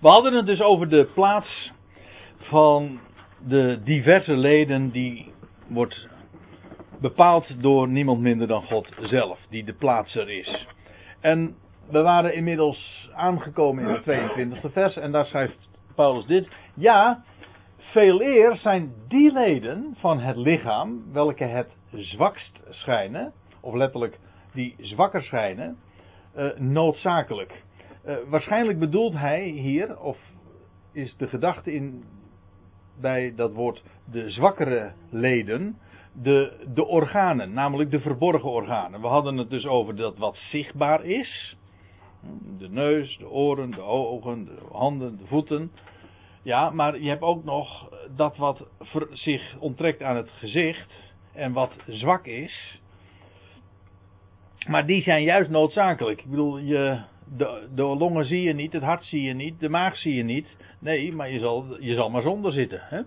We hadden het dus over de plaats van de diverse leden die wordt bepaald door niemand minder dan God zelf, die de plaatser is. En we waren inmiddels aangekomen in het 22e vers en daar schrijft Paulus dit. Ja, veel eer zijn die leden van het lichaam welke het zwakst schijnen, of letterlijk die zwakker schijnen, uh, noodzakelijk. Uh, waarschijnlijk bedoelt hij hier, of is de gedachte in, bij dat woord de zwakkere leden, de, de organen, namelijk de verborgen organen. We hadden het dus over dat wat zichtbaar is. De neus, de oren, de ogen, de handen, de voeten. Ja, maar je hebt ook nog dat wat zich onttrekt aan het gezicht en wat zwak is. Maar die zijn juist noodzakelijk. Ik bedoel, je, de, de longen zie je niet, het hart zie je niet, de maag zie je niet. Nee, maar je zal, je zal maar zonder zitten. Hè?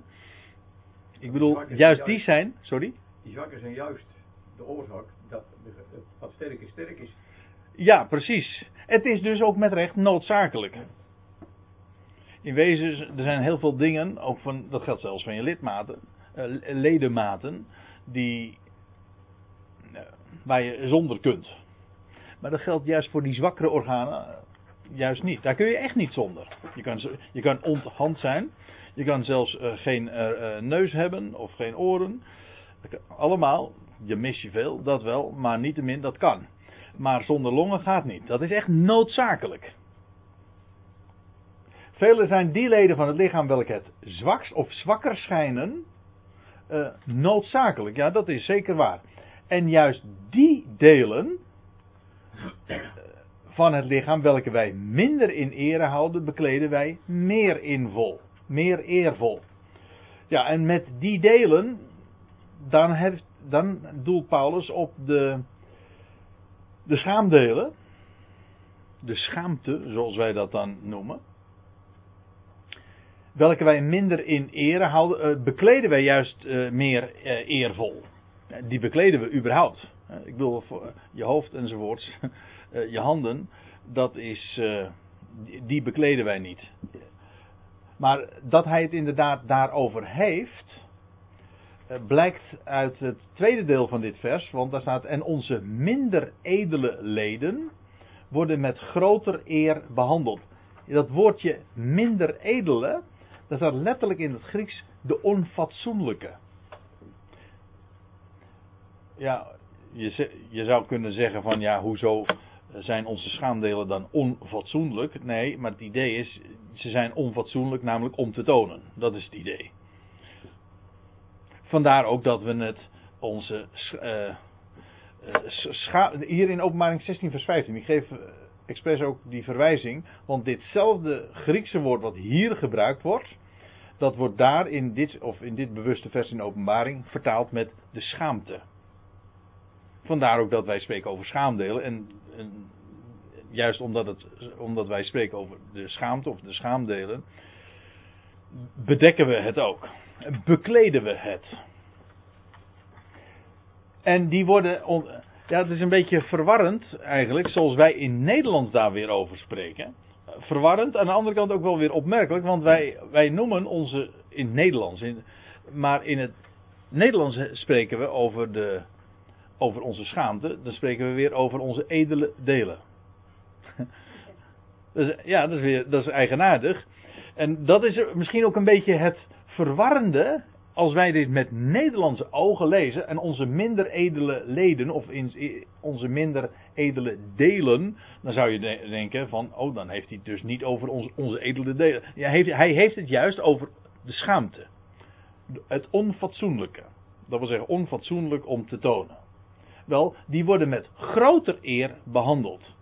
Ik bedoel, juist die zijn. Sorry? Die zwakken zijn juist de oorzaak dat wat sterk is, sterk is. Ja, precies. Het is dus ook met recht noodzakelijk. In wezen, er zijn heel veel dingen, ook van, dat geldt zelfs van je lidmaten, uh, ledematen, die, uh, waar je zonder kunt. Maar dat geldt juist voor die zwakkere organen uh, juist niet. Daar kun je echt niet zonder. Je kan, je kan onthand zijn, je kan zelfs geen neus hebben of geen oren. Allemaal, je mis je veel, dat wel, maar niettemin dat kan. Maar zonder longen gaat niet. Dat is echt noodzakelijk. Vele zijn die leden van het lichaam welke het zwakst of zwakker schijnen. Noodzakelijk, ja, dat is zeker waar. En juist die delen van het lichaam welke wij minder in ere houden, bekleden wij meer invol, meer eervol. Ja, en met die delen, dan, heeft, dan doelt Paulus op de, de schaamdelen. De schaamte, zoals wij dat dan noemen welke wij minder in ere houden, uh, bekleden wij juist uh, meer uh, eervol. Die bekleden we überhaupt. ik bedoel, je hoofd enzovoorts, je handen, dat is, die bekleden wij niet. Maar dat hij het inderdaad daarover heeft, blijkt uit het tweede deel van dit vers, want daar staat: En onze minder edele leden worden met groter eer behandeld. Dat woordje minder edele, dat staat letterlijk in het Grieks de onfatsoenlijke. Ja, je, je zou kunnen zeggen van ja, hoezo zijn onze schaamdelen dan onfatsoenlijk? Nee, maar het idee is, ze zijn onfatsoenlijk namelijk om te tonen. Dat is het idee. Vandaar ook dat we het onze. Uh, hier in openbaring 16, vers 15. Ik geef expres ook die verwijzing. Want ditzelfde Griekse woord wat hier gebruikt wordt. Dat wordt daar in dit, of in dit bewuste vers in openbaring vertaald met de schaamte. Vandaar ook dat wij spreken over schaamdelen. En, juist omdat, het, omdat wij spreken over de schaamte of de schaamdelen. Bedekken we het ook. Bekleden we het. En die worden ja, het is een beetje verwarrend eigenlijk, zoals wij in Nederlands daar weer over spreken. Verwarrend, aan de andere kant ook wel weer opmerkelijk, want wij, wij noemen onze, in Nederlands, in, maar in het Nederlands spreken we over, de, over onze schaamte, dan spreken we weer over onze edele delen. Dus, ja, dat is, weer, dat is eigenaardig. En dat is misschien ook een beetje het verwarrende als wij dit met Nederlandse ogen lezen en onze minder edele leden of in, onze minder edele delen, dan zou je denken van, oh dan heeft hij het dus niet over onze, onze edele delen. Ja, hij, heeft, hij heeft het juist over de schaamte. Het onfatsoenlijke. Dat wil zeggen onfatsoenlijk om te tonen. Wel, die worden met groter eer behandeld.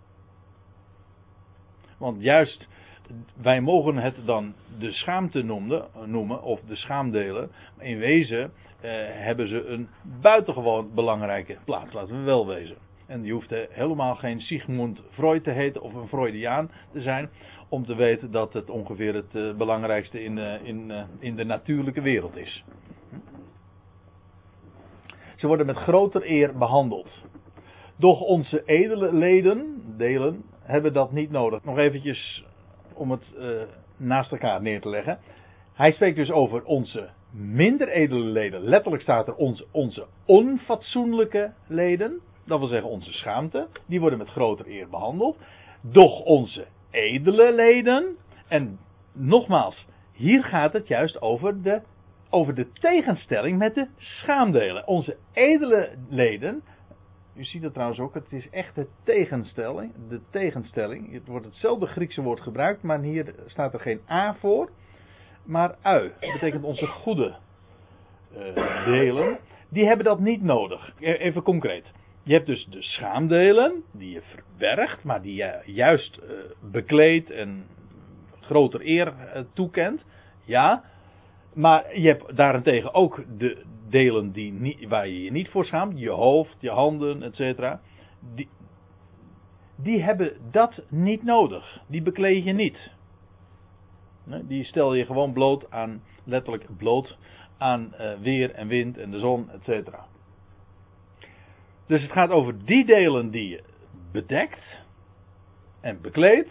Want juist wij mogen het dan de schaamte noemen, of de schaamdelen. In wezen eh, hebben ze een buitengewoon belangrijke plaats, laten we wel wezen. En je hoeft helemaal geen Sigmund Freud te heten of een Freudiaan te zijn. Om te weten dat het ongeveer het uh, belangrijkste in, uh, in, uh, in de natuurlijke wereld is. Ze worden met groter eer behandeld. Doch onze edele leden, delen, hebben dat niet nodig. Nog eventjes om het uh, naast elkaar neer te leggen. Hij spreekt dus over onze minder edele leden. Letterlijk staat er onze, onze onfatsoenlijke leden. Dat wil zeggen onze schaamte. Die worden met groter eer behandeld. Doch onze edele leden. En nogmaals, hier gaat het juist over de, over de tegenstelling met de schaamdelen. Onze edele leden. U ziet dat trouwens ook, het is echt de tegenstelling. De tegenstelling. Het wordt hetzelfde Griekse woord gebruikt, maar hier staat er geen A voor maar ui. Dat betekent onze goede uh, delen. Die hebben dat niet nodig. E-, even concreet. Je hebt dus de schaamdelen, die je verbergt, maar die je juist uh, bekleedt en groter eer uh, toekent. Ja. Maar je hebt daarentegen ook de delen die waar je je niet voor schaamt. Je hoofd, je handen, etc. Die, die hebben dat niet nodig. Die bekleed je niet. Die stel je gewoon bloot aan, letterlijk bloot, aan uh, weer en wind en de zon, etc. Dus het gaat over die delen die je bedekt en bekleedt.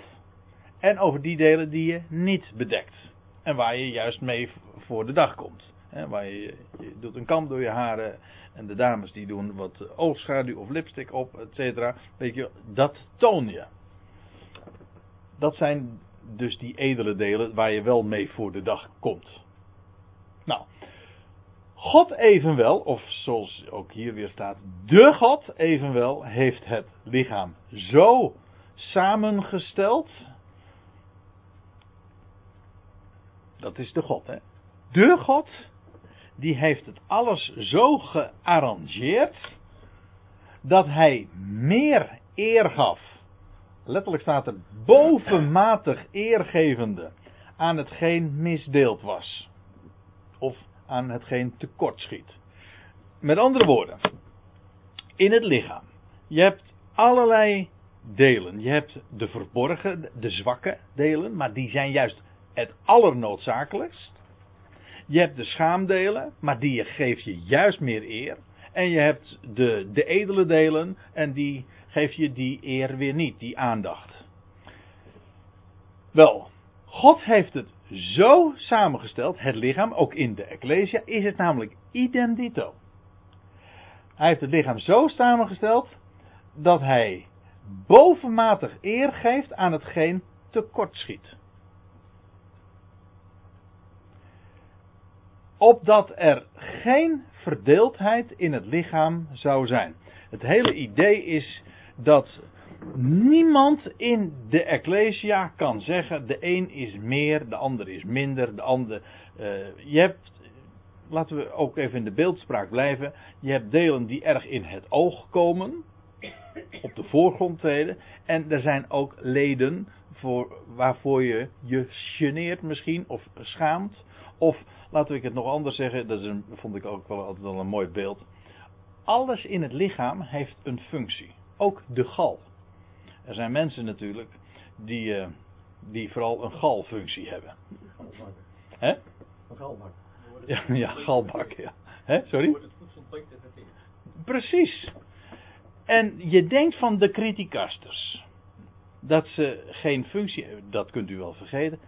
En over die delen die je niet bedekt. En waar je juist mee voor de dag komt. Waar je, je doet een kam door je haren. En de dames die doen wat oogschaduw of lipstick op, et cetera. Weet je, dat toon je. Dat zijn dus die edele delen waar je wel mee voor de dag komt. Nou, God evenwel, of zoals ook hier weer staat, de God evenwel heeft het lichaam zo samengesteld. Dat is de God, hè? De God, die heeft het alles zo gearrangeerd dat hij meer eer gaf letterlijk staat er bovenmatig eergevende aan hetgeen misdeeld was. Of aan hetgeen tekortschiet. Met andere woorden, in het lichaam. Je hebt allerlei delen. Je hebt de verborgen, de zwakke delen, maar die zijn juist het allernoodzakelijkst. Je hebt de schaamdelen, maar die geef je juist meer eer. En je hebt de, de edele delen, en die geef je die eer weer niet, die aandacht. Wel, God heeft het zo samengesteld, het lichaam, ook in de Ecclesia, is het namelijk idem dito. Hij heeft het lichaam zo samengesteld dat hij bovenmatig eer geeft aan hetgeen tekortschiet. Opdat er geen verdeeldheid in het lichaam zou zijn. Het hele idee is dat niemand in de Ecclesia kan zeggen: de een is meer, de ander is minder, de ander. Uh, je hebt, laten we ook even in de beeldspraak blijven. Je hebt delen die erg in het oog komen, op de voorgrond treden. En er zijn ook leden voor, waarvoor je je geneert misschien, of schaamt. Of laten we het nog anders zeggen, dat is een, vond ik ook wel altijd wel een mooi beeld. Alles in het lichaam heeft een functie. Ook de gal. Er zijn mensen natuurlijk die, uh, die vooral een galfunctie hebben. Galbak. Hè? Een galbak. Ja, ja galbak, ja. Hè, sorry? Precies. En je denkt van de criticasters dat ze geen functie hebben, dat kunt u wel vergeten.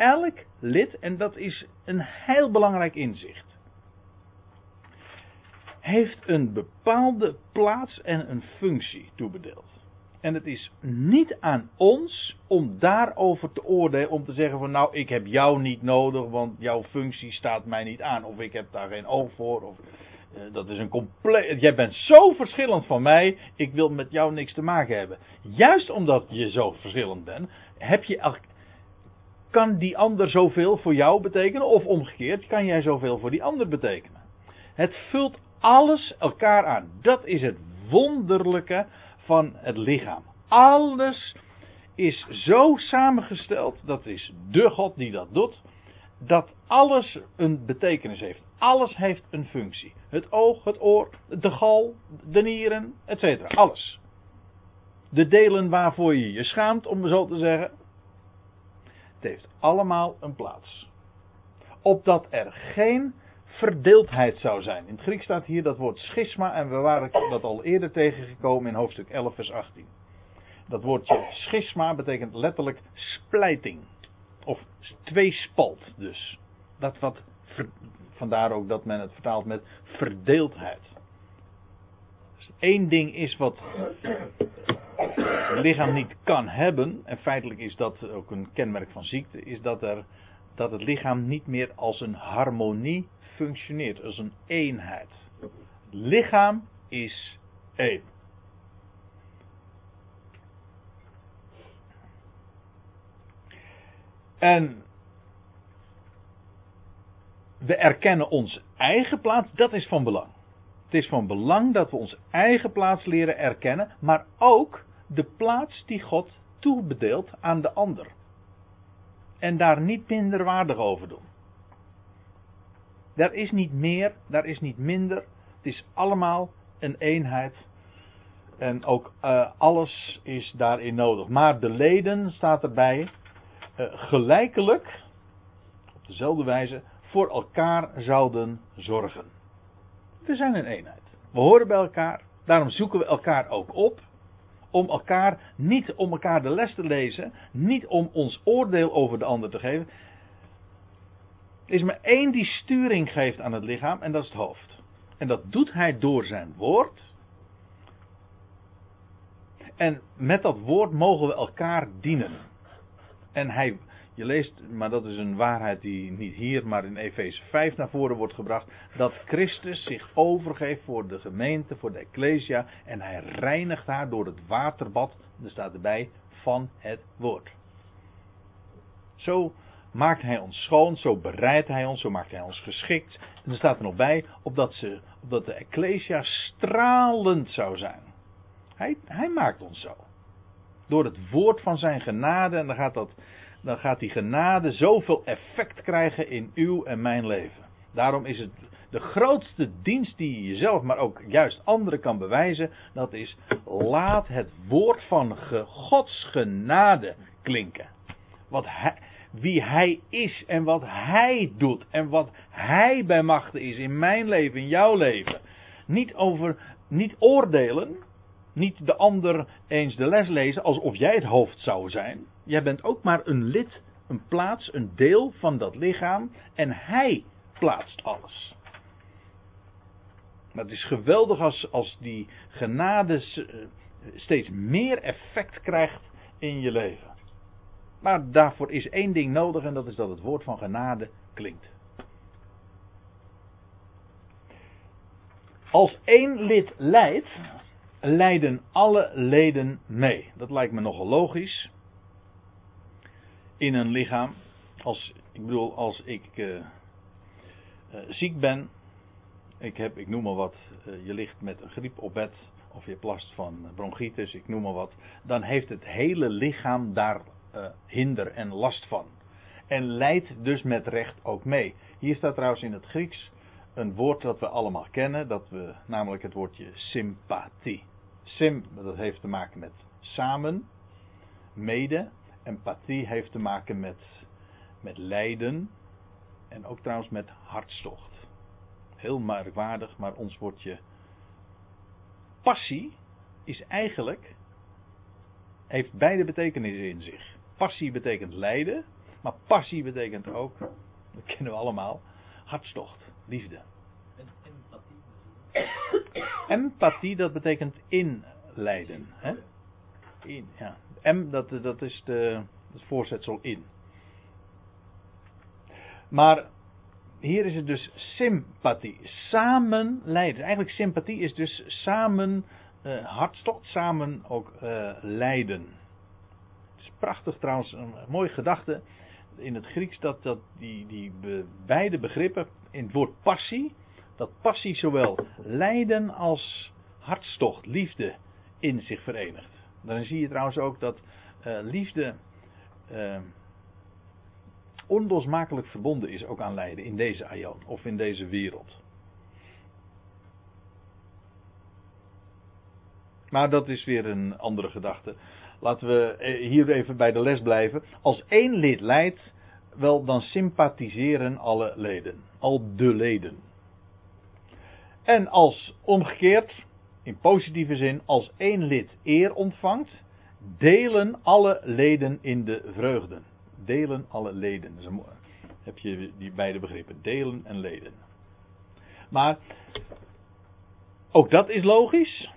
Elk lid, en dat is een heel belangrijk inzicht heeft een bepaalde plaats en een functie toebedeeld. En het is niet aan ons om daarover te oordelen, om te zeggen van nou ik heb jou niet nodig, want jouw functie staat mij niet aan, of ik heb daar geen oog voor, of uh, dat is een compleet, jij bent zo verschillend van mij, ik wil met jou niks te maken hebben. Juist omdat je zo verschillend bent, heb je, kan die ander zoveel voor jou betekenen, of omgekeerd, kan jij zoveel voor die ander betekenen. Het vult alles elkaar aan. Dat is het wonderlijke van het lichaam. Alles is zo samengesteld, dat is de God die dat doet, dat alles een betekenis heeft. Alles heeft een functie. Het oog, het oor, de gal, de nieren, etc. Alles. De delen waarvoor je je schaamt, om zo te zeggen. Het heeft allemaal een plaats. Opdat er geen verdeeldheid zou zijn. In het Grieks staat hier dat woord schisma en we waren dat al eerder tegengekomen in hoofdstuk 11 vers 18. Dat woordje schisma betekent letterlijk splijting. of tweespalt dus. Dat wat, vandaar ook dat men het vertaalt met verdeeldheid. Dus één ding is wat het lichaam niet kan hebben, en feitelijk is dat ook een kenmerk van ziekte, is dat, er, dat het lichaam niet meer als een harmonie functioneert, als een eenheid. Het lichaam is één. En we erkennen onze eigen plaats, dat is van belang. Het is van belang dat we onze eigen plaats leren erkennen, maar ook de plaats die God toebedeelt aan de ander. En daar niet minder waardig over doen. Daar is niet meer, daar is niet minder. Het is allemaal een eenheid. En ook uh, alles is daarin nodig. Maar de leden, staat erbij, uh, gelijkelijk, op dezelfde wijze, voor elkaar zouden zorgen. We zijn een eenheid. We horen bij elkaar. Daarom zoeken we elkaar ook op. Om elkaar, niet om elkaar de les te lezen. Niet om ons oordeel over de ander te geven. Er is maar één die sturing geeft aan het lichaam en dat is het hoofd. En dat doet hij door zijn woord. En met dat woord mogen we elkaar dienen. En hij, je leest, maar dat is een waarheid die niet hier, maar in Efeze 5 naar voren wordt gebracht. Dat Christus zich overgeeft voor de gemeente, voor de Ecclesia. En hij reinigt haar door het waterbad, er staat erbij, van het woord. Zo maakt hij ons schoon, zo bereidt hij ons, zo maakt hij ons geschikt. En er staat er nog bij, opdat, ze, opdat de Ecclesia stralend zou zijn. Hij, hij maakt ons zo. Door het woord van zijn genade, en dan gaat, dat, dan gaat die genade zoveel effect krijgen in uw en mijn leven. Daarom is het de grootste dienst die je jezelf, maar ook juist anderen kan bewijzen. Dat is, laat het woord van Gods genade klinken. Wat hij, wie hij is en wat hij doet en wat hij bij machten is in mijn leven, in jouw leven. Niet over, niet oordelen, niet de ander eens de les lezen alsof jij het hoofd zou zijn. Jij bent ook maar een lid, een plaats, een deel van dat lichaam en hij plaatst alles. Maar het is geweldig als, als die genade eh, steeds meer effect krijgt in je leven. Maar daarvoor is één ding nodig en dat is dat het woord van genade klinkt. Als één lid leidt, leiden alle leden mee. Dat lijkt me nogal logisch. In een lichaam. Als, ik bedoel, als ik uh, uh, ziek ben. Ik, heb, ik noem maar wat. Uh, je ligt met een griep op bed. Of je plast van bronchitis, ik noem maar wat. Dan heeft het hele lichaam daar hinder en last van. En leidt dus met recht ook mee. Hier staat trouwens in het Grieks een woord dat we allemaal kennen, dat we, namelijk het woordje sympathie. Sim, dat heeft te maken met samen, mede. Empathie heeft te maken met, met lijden. En ook trouwens met hartstocht. Heel merkwaardig, maar ons woordje passie is eigenlijk, heeft beide betekenissen in zich. Passie betekent lijden, maar passie betekent ook, dat kennen we allemaal, hartstocht, liefde. En empathie. Empathie, dat betekent inlijden. Hè? In, ja. M, dat, dat is de, het voorzetsel in. Maar hier is het dus sympathie. Samen lijden. Eigenlijk sympathie is dus samen uh, hartstocht, samen ook uh, lijden is prachtig trouwens, een mooie gedachte in het Grieks dat, dat die, die beide begrippen in het woord passie, dat passie zowel lijden als hartstocht, liefde in zich verenigt. Dan zie je trouwens ook dat uh, liefde uh, onlosmakelijk verbonden is ook aan lijden in deze aion of in deze wereld. Maar dat is weer een andere gedachte. Laten we eh, hier even bij de les blijven. Als één lid leidt, wel dan sympathiseren alle leden. Al de leden. En als omgekeerd, in positieve zin, als één lid eer ontvangt, delen alle leden in de vreugden. delen alle leden. Dus dan heb je die beide begrippen, delen en leden. Maar ook dat is logisch.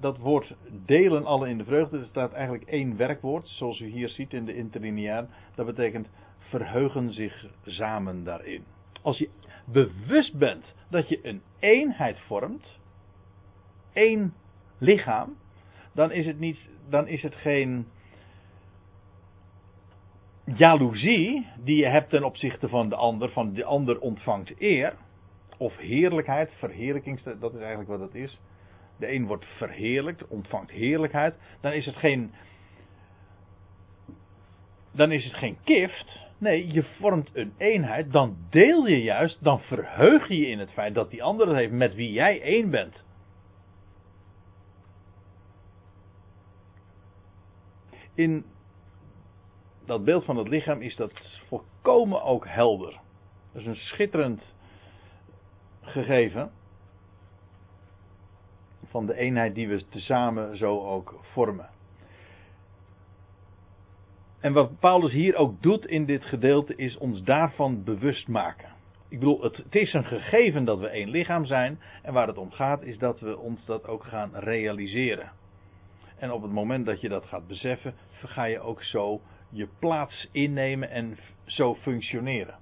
Dat woord delen alle in de vreugde, er staat eigenlijk één werkwoord, zoals u hier ziet in de interlineaar. Dat betekent verheugen zich samen daarin. Als je bewust bent dat je een eenheid vormt, één lichaam, dan is het, niet, dan is het geen jaloezie die je hebt ten opzichte van de ander, van de ander ontvangt eer, of heerlijkheid, verheerlijking, dat is eigenlijk wat het is. De een wordt verheerlijkt, ontvangt heerlijkheid, dan is het geen, dan is het geen kift, Nee, je vormt een eenheid, dan deel je juist, dan verheug je je in het feit dat die ander het heeft met wie jij één bent. In dat beeld van het lichaam is dat volkomen ook helder. Dat is een schitterend gegeven van de eenheid die we tezamen zo ook vormen. En wat Paulus hier ook doet in dit gedeelte is ons daarvan bewust maken. Ik bedoel, het, is een gegeven dat we één lichaam zijn. En waar het om gaat is dat we ons dat ook gaan realiseren. En op het moment dat je dat gaat beseffen, ga je ook zo je plaats innemen en zo functioneren.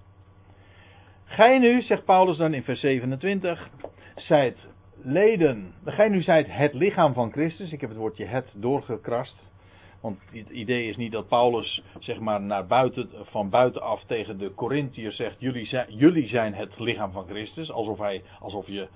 Gij nu, zegt Paulus dan in vers 27, zijt leden. Gij nu zijt het lichaam van Christus. Ik heb het woordje het doorgekrast. Want het idee is niet dat Paulus zeg maar naar buiten, van buitenaf tegen de Corinthiërs zegt: jullie zijn, jullie zijn het lichaam van Christus. Alsof hij, alsof, je,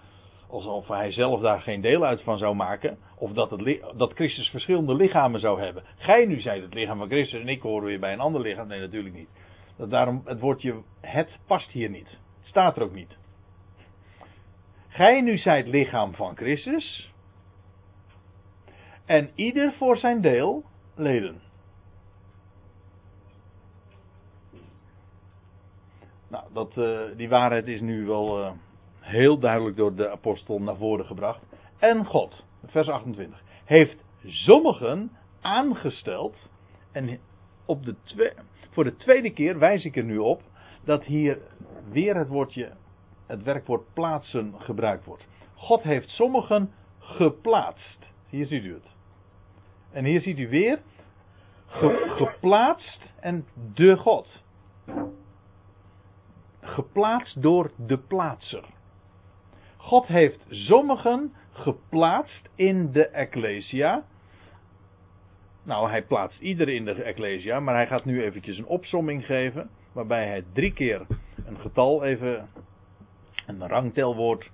alsof hij zelf daar geen deel uit van zou maken. Of dat, het, dat Christus verschillende lichamen zou hebben. Gij nu zijt het lichaam van Christus en ik hoor weer bij een ander lichaam. Nee, natuurlijk niet. Dat daarom het woordje het past hier niet. Het staat er ook niet. Gij nu zijt lichaam van Christus. En ieder voor zijn deel leden. Nou, dat, uh, die waarheid is nu wel uh, heel duidelijk door de apostel naar voren gebracht. En God, vers 28, heeft sommigen aangesteld. En op de voor de tweede keer wijs ik er nu op dat hier weer het woordje, het werkwoord plaatsen gebruikt wordt. God heeft sommigen geplaatst. Hier ziet u het. En hier ziet u weer geplaatst en de God. Geplaatst door de plaatser. God heeft sommigen geplaatst in de Ecclesia. Nou, hij plaatst iedereen in de Ecclesia, maar hij gaat nu eventjes een opsomming geven. Waarbij hij drie keer een getal even, een rangtelwoord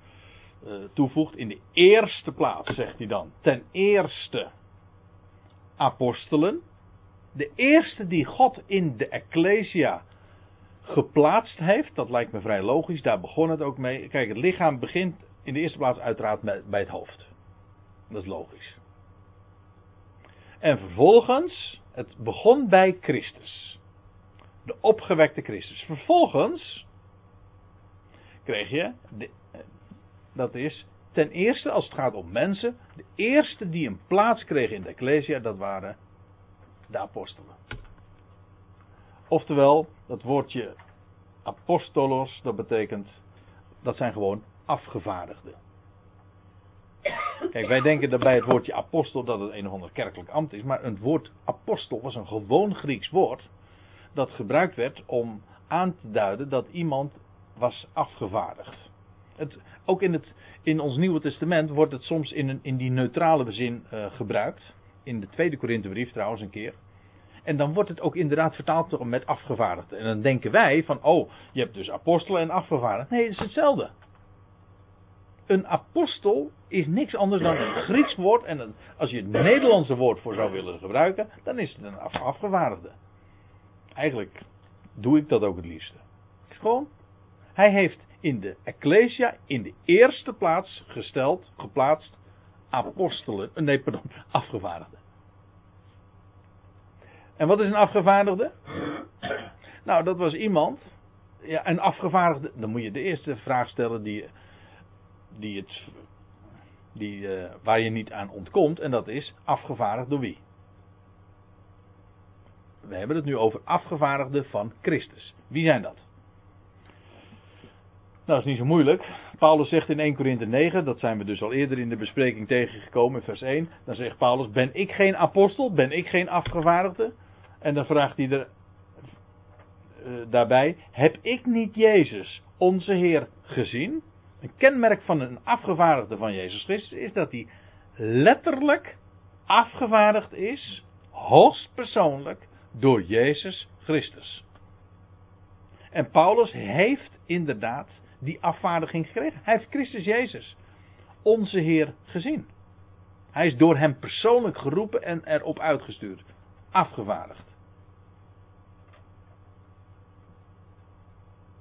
uh, toevoegt. In de eerste plaats, zegt hij dan. Ten eerste apostelen. De eerste die God in de Ecclesia geplaatst heeft, dat lijkt me vrij logisch, daar begon het ook mee. Kijk, het lichaam begint in de eerste plaats uiteraard bij het hoofd. Dat is logisch. En vervolgens, het begon bij Christus. De opgewekte Christus. Vervolgens kreeg je, dat is ten eerste als het gaat om mensen, de eerste die een plaats kregen in de Ecclesia, dat waren de apostelen. Oftewel, dat woordje apostolos, dat betekent, dat zijn gewoon afgevaardigden. Kijk, wij denken dat bij het woordje apostel dat het een of ander kerkelijk ambt is, maar het woord apostel was een gewoon Grieks woord dat gebruikt werd om aan te duiden dat iemand was afgevaardigd. Het, ook in, het, in ons Nieuwe Testament wordt het soms in, een, in die neutrale zin uh, gebruikt. In de tweede Korinthebrief trouwens een keer. En dan wordt het ook inderdaad vertaald met afgevaardigden. En dan denken wij van, oh, je hebt dus apostelen en afgevaardigden. Nee, het is hetzelfde. Een apostel is niks anders dan een Grieks woord. En als je het Nederlandse woord voor zou willen gebruiken, dan is het een afgevaardigde. Eigenlijk doe ik dat ook het liefste. Gewoon, hij heeft in de Ecclesia in de eerste plaats gesteld, geplaatst, apostelen, nee pardon, afgevaardigden. En wat is een afgevaardigde? Nou, dat was iemand, ja, een afgevaardigde, dan moet je de eerste vraag stellen die, die het, die, uh, waar je niet aan ontkomt, en dat is afgevaardigd door wie? we hebben het nu over afgevaardigden van Christus. Wie zijn dat? Nou, dat is niet zo moeilijk. Paulus zegt in 1 Korinthe 9, dat zijn we dus al eerder in de bespreking tegengekomen, in vers 1. Dan zegt Paulus, ben ik geen apostel? Ben ik geen afgevaardigde? En dan vraagt hij er uh, daarbij, heb ik niet Jezus, onze Heer, gezien? Een kenmerk van een afgevaardigde van Jezus Christus is dat hij letterlijk afgevaardigd is, hoogstpersoonlijk, door Jezus Christus. En Paulus heeft inderdaad die afvaardiging gekregen. Hij heeft Christus Jezus, onze Heer, gezien. Hij is door hem persoonlijk geroepen en erop uitgestuurd. Afgevaardigd.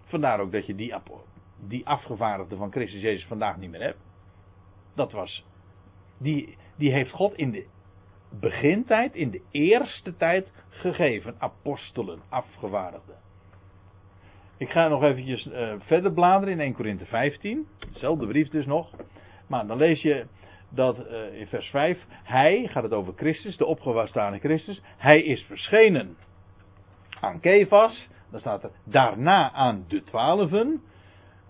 Vandaar ook dat je die, die afgevaardigde van Christus Jezus vandaag niet meer hebt. Dat was. Die, die heeft God in de begintijd, in de eerste tijd gegeven. Apostelen, afgevaardigden. Ik ga nog eventjes uh, verder bladeren in 1 Korinthe 15. Dezelfde brief dus nog. Maar dan lees je dat uh, in vers 5. Hij, gaat het over Christus, de opgewastane Christus. Hij is verschenen aan Kefas. Dan staat er daarna aan de twaalfen.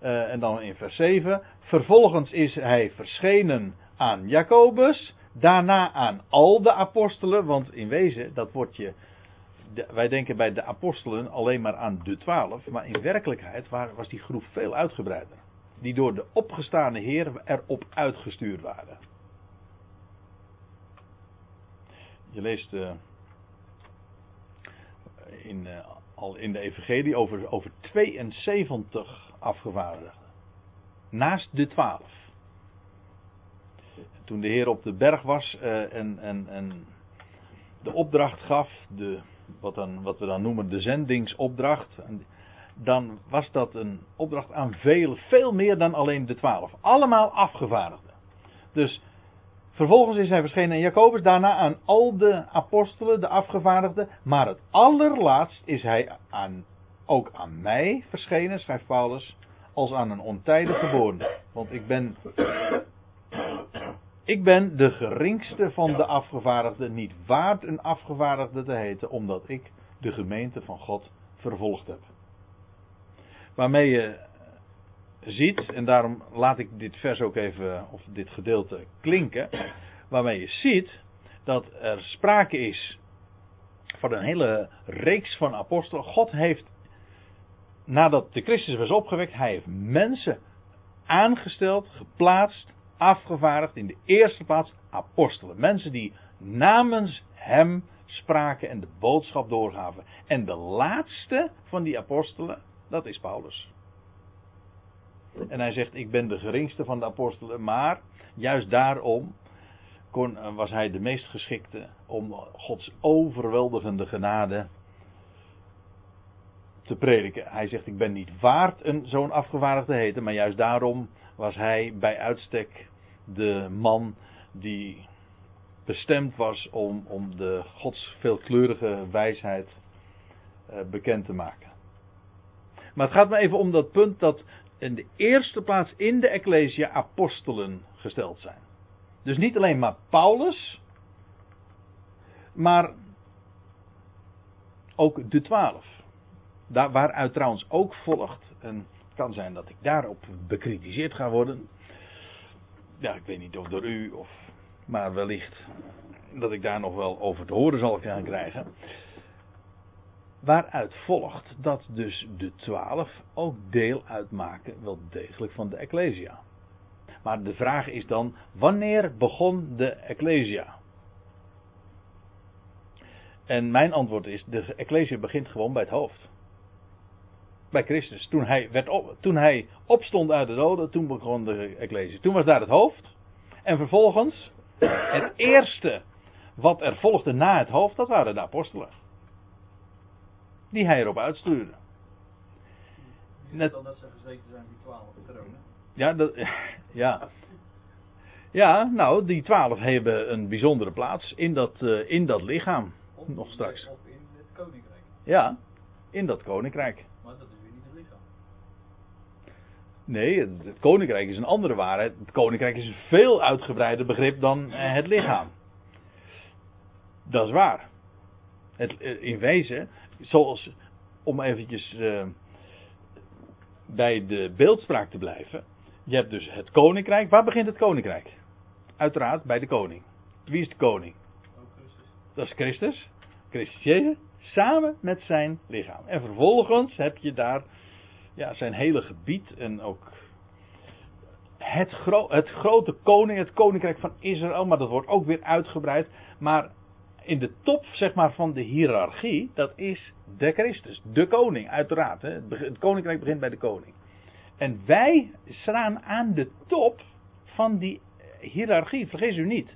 Uh, en dan in vers 7. Vervolgens is hij verschenen aan Jacobus. Daarna aan al de apostelen. Want in wezen, dat wordt je wij denken bij de apostelen alleen maar aan de twaalf, maar in werkelijkheid was die groep veel uitgebreider. Die door de opgestane Heer erop uitgestuurd waren. Je leest uh, in, uh, al in de Evangelie over, over 72 afgevaardigden. Naast de twaalf. Toen de Heer op de berg was uh, en, en, en de opdracht gaf, de wat, dan, wat we dan noemen de zendingsopdracht. Dan was dat een opdracht aan veel, veel meer dan alleen de twaalf. Allemaal afgevaardigden. Dus vervolgens is hij verschenen aan Jacobus, daarna aan al de apostelen, de afgevaardigden. Maar het allerlaatst is hij aan, ook aan mij verschenen, schrijft Paulus, als aan een ontijdig geboren. Want ik ben ik ben de geringste van de afgevaardigden, niet waard een afgevaardigde te heten, omdat ik de gemeente van God vervolgd heb. Waarmee je ziet, en daarom laat ik dit vers ook even, of dit gedeelte klinken, waarmee je ziet dat er sprake is van een hele reeks van apostelen. God heeft, nadat de Christus was opgewekt, hij heeft mensen aangesteld, geplaatst, afgevaardigd in de eerste plaats apostelen. Mensen die namens hem spraken en de boodschap doorgaven. En de laatste van die apostelen, dat is Paulus. En hij zegt: Ik ben de geringste van de apostelen, maar juist daarom kon, was hij de meest geschikte om Gods overweldigende genade te prediken. Hij zegt: Ik ben niet waard een zo'n afgevaardigde te heten, maar juist daarom was hij bij uitstek de man die bestemd was om, om de Gods veelkleurige wijsheid uh, bekend te maken. Maar het gaat me even om dat punt dat in de eerste plaats in de Ecclesia apostelen gesteld zijn. Dus niet alleen maar Paulus, maar ook de twaalf. Daar, waaruit trouwens ook volgt, en het kan zijn dat ik daarop bekritiseerd ga worden, ja, ik weet niet of door u of. Maar wellicht dat ik daar nog wel over te horen zal gaan krijgen. Waaruit volgt dat dus de twaalf ook deel uitmaken, wel degelijk van de Ecclesia. Maar de vraag is dan, wanneer begon de Ecclesia? En mijn antwoord is, de Ecclesia begint gewoon bij het hoofd. Bij Christus. Toen hij, werd op, toen hij opstond uit de doden, toen begon de Ecclesia. Toen was daar het hoofd. En vervolgens, het eerste wat er volgde na het hoofd, dat waren de apostelen. Die hij erop uitstuurde. Net dan dat ze gezeten zijn die twaalf tronen. Ja, dat, ja. Ja, nou, die twaalf hebben een bijzondere plaats in dat, uh, in dat lichaam. Of nog straks. Of in het koninkrijk. Ja, in dat koninkrijk. Maar dat is weer niet het lichaam. Nee, het, koninkrijk is een andere waarheid. Het koninkrijk is een veel uitgebreider begrip dan eh, het lichaam. Dat is waar. Het, eh, in wezen, zoals, om eventjes uh, bij de beeldspraak te blijven. Je hebt dus het koninkrijk. Waar begint het koninkrijk? Uiteraard bij de koning. Wie is de koning? Dat is Christus. Christus Jezus. Samen met zijn lichaam. En vervolgens heb je daar ja, zijn hele gebied en ook het, het grote koning, het koninkrijk van Israël, maar dat wordt ook weer uitgebreid. Maar in de top zeg maar, van de hiërarchie, dat is de Christus, de koning, uiteraard. Hè. Het koninkrijk begint bij de koning. En wij staan aan de top van die hiërarchie, vergis u niet.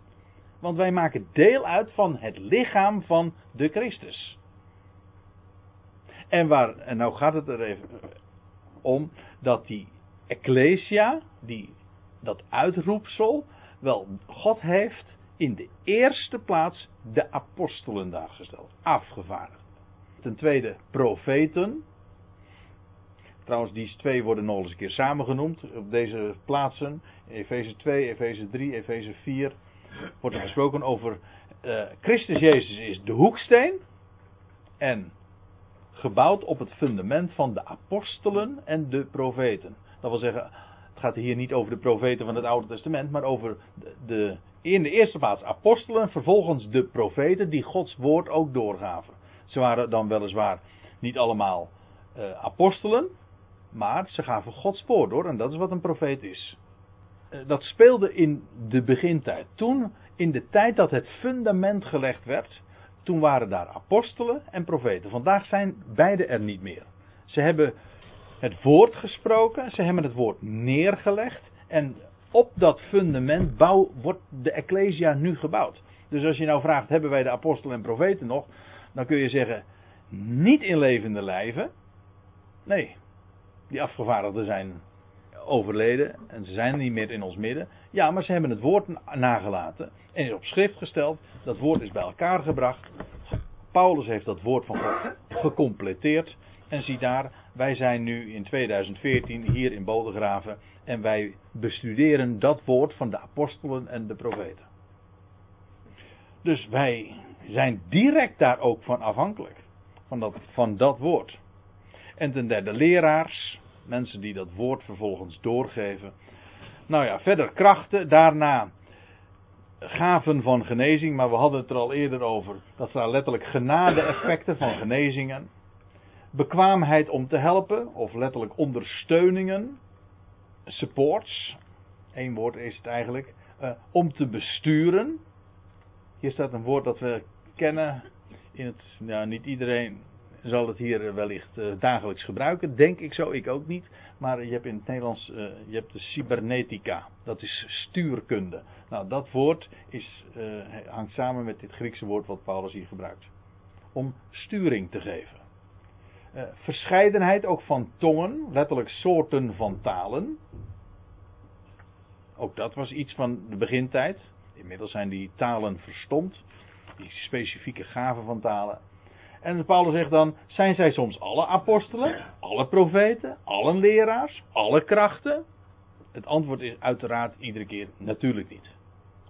Want wij maken deel uit van het lichaam van de Christus. En waar, en nou gaat het er even om, dat die Ecclesia, die, dat uitroepsel, wel, God heeft in de eerste plaats de apostelen daar gesteld, afgevaardigd. Ten tweede profeten. Trouwens, die twee worden nog eens een keer samengenoemd op deze plaatsen. Efeze 2, Efeze 3, Efeze 4 wordt er gesproken over uh, Christus Jezus is de hoeksteen. En gebouwd op het fundament van de apostelen en de profeten. Dat wil zeggen, het gaat hier niet over de profeten van het Oude Testament, maar over de, de in de eerste plaats apostelen, vervolgens de profeten die Gods woord ook doorgaven. Ze waren dan weliswaar niet allemaal uh, apostelen, maar ze gaven Gods woord door en dat is wat een profeet is. Uh, dat speelde in de begintijd. Toen, in de tijd dat het fundament gelegd werd, toen waren daar apostelen en profeten. Vandaag zijn beide er niet meer. Ze hebben het woord gesproken, ze hebben het woord neergelegd en op dat fundament bouw, wordt de Ecclesia nu gebouwd. Dus als je nou vraagt, hebben wij de apostelen en profeten nog? Dan kun je zeggen, niet in levende lijven. Nee, die afgevaardigden zijn overleden en ze zijn niet meer in ons midden. Ja, maar ze hebben het woord nagelaten en is op schrift gesteld. Dat woord is bij elkaar gebracht. Paulus heeft dat woord van God gecompleteerd. En zie daar, wij zijn nu in 2014 hier in Bodegraven en wij bestuderen dat woord van de apostelen en de profeten. Dus wij zijn direct daar ook van afhankelijk. Van dat, van dat woord. En ten derde leraars, mensen die dat woord vervolgens doorgeven. Nou ja, verder krachten, daarna gaven van genezing, maar we hadden het er al eerder over. Dat zijn letterlijk genade-effecten van genezingen. Bekwaamheid om te helpen, of letterlijk ondersteuningen. Supports, één woord is het eigenlijk. Uh, om te besturen. Hier staat een woord dat we kennen. In het, ja, niet iedereen zal het hier wellicht uh, dagelijks gebruiken. Denk ik zo, ik ook niet. Maar je hebt in het Nederlands, uh, je hebt de cybernetica. Dat is stuurkunde. Nou, dat woord is, hangt samen met dit Griekse woord wat Paulus hier gebruikt. Om sturing te geven. verscheidenheid ook van tongen, letterlijk soorten van talen. Ook dat was iets van de begintijd. Inmiddels zijn die talen verstomd. Die specifieke gaven van talen. En Paulus zegt dan: zijn zij soms alle apostelen, alle profeten, alle leraars, alle krachten? Het antwoord is uiteraard iedere keer natuurlijk niet.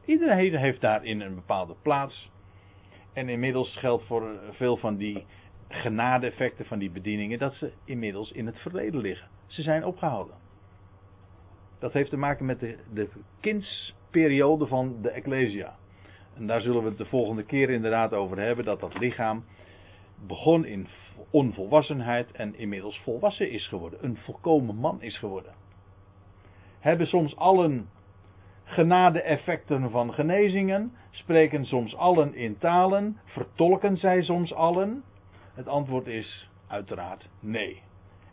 Iedereen heeft daarin een bepaalde plaats. En inmiddels geldt voor veel van die genade-effecten van die bedieningen dat ze inmiddels in het verleden liggen. Ze zijn opgehouden. Dat heeft te maken met de, de kindsperiode van de Ecclesia. En daar zullen we het de volgende keer inderdaad over hebben, dat dat lichaam begon in onvolwassenheid en inmiddels volwassen is geworden. Een volkomen man is geworden. Hebben soms allen genade-effecten van genezingen? Spreken soms allen in talen? Vertolken zij soms allen? Het antwoord is uiteraard nee.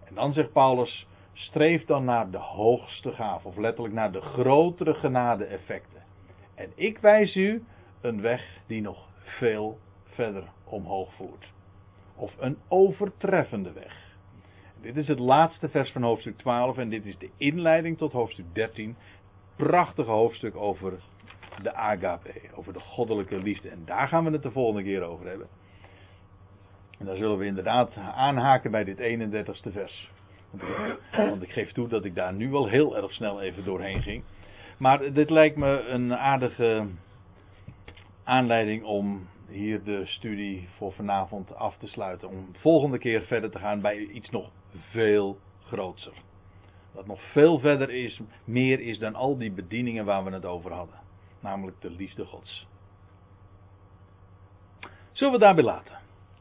En dan zegt Paulus: streef dan naar de hoogste gave, of letterlijk naar de grotere genade-effecten. En ik wijs u een weg die nog veel verder omhoog voert of een overtreffende weg. Dit is het laatste vers van hoofdstuk 12 en dit is de inleiding tot hoofdstuk 13. Prachtige hoofdstuk over de agape, over de goddelijke liefde. En daar gaan we het de volgende keer over hebben. En daar zullen we inderdaad aanhaken bij dit 31ste vers. Want ik, want ik geef toe dat ik daar nu wel heel erg snel even doorheen ging. Maar dit lijkt me een aardige aanleiding om hier de studie voor vanavond af te sluiten. Om volgende keer verder te gaan bij iets nog veel groter. Dat nog veel verder is, meer is dan al die bedieningen waar we het over hadden. Namelijk de liefde Gods. Zullen we daarbij laten?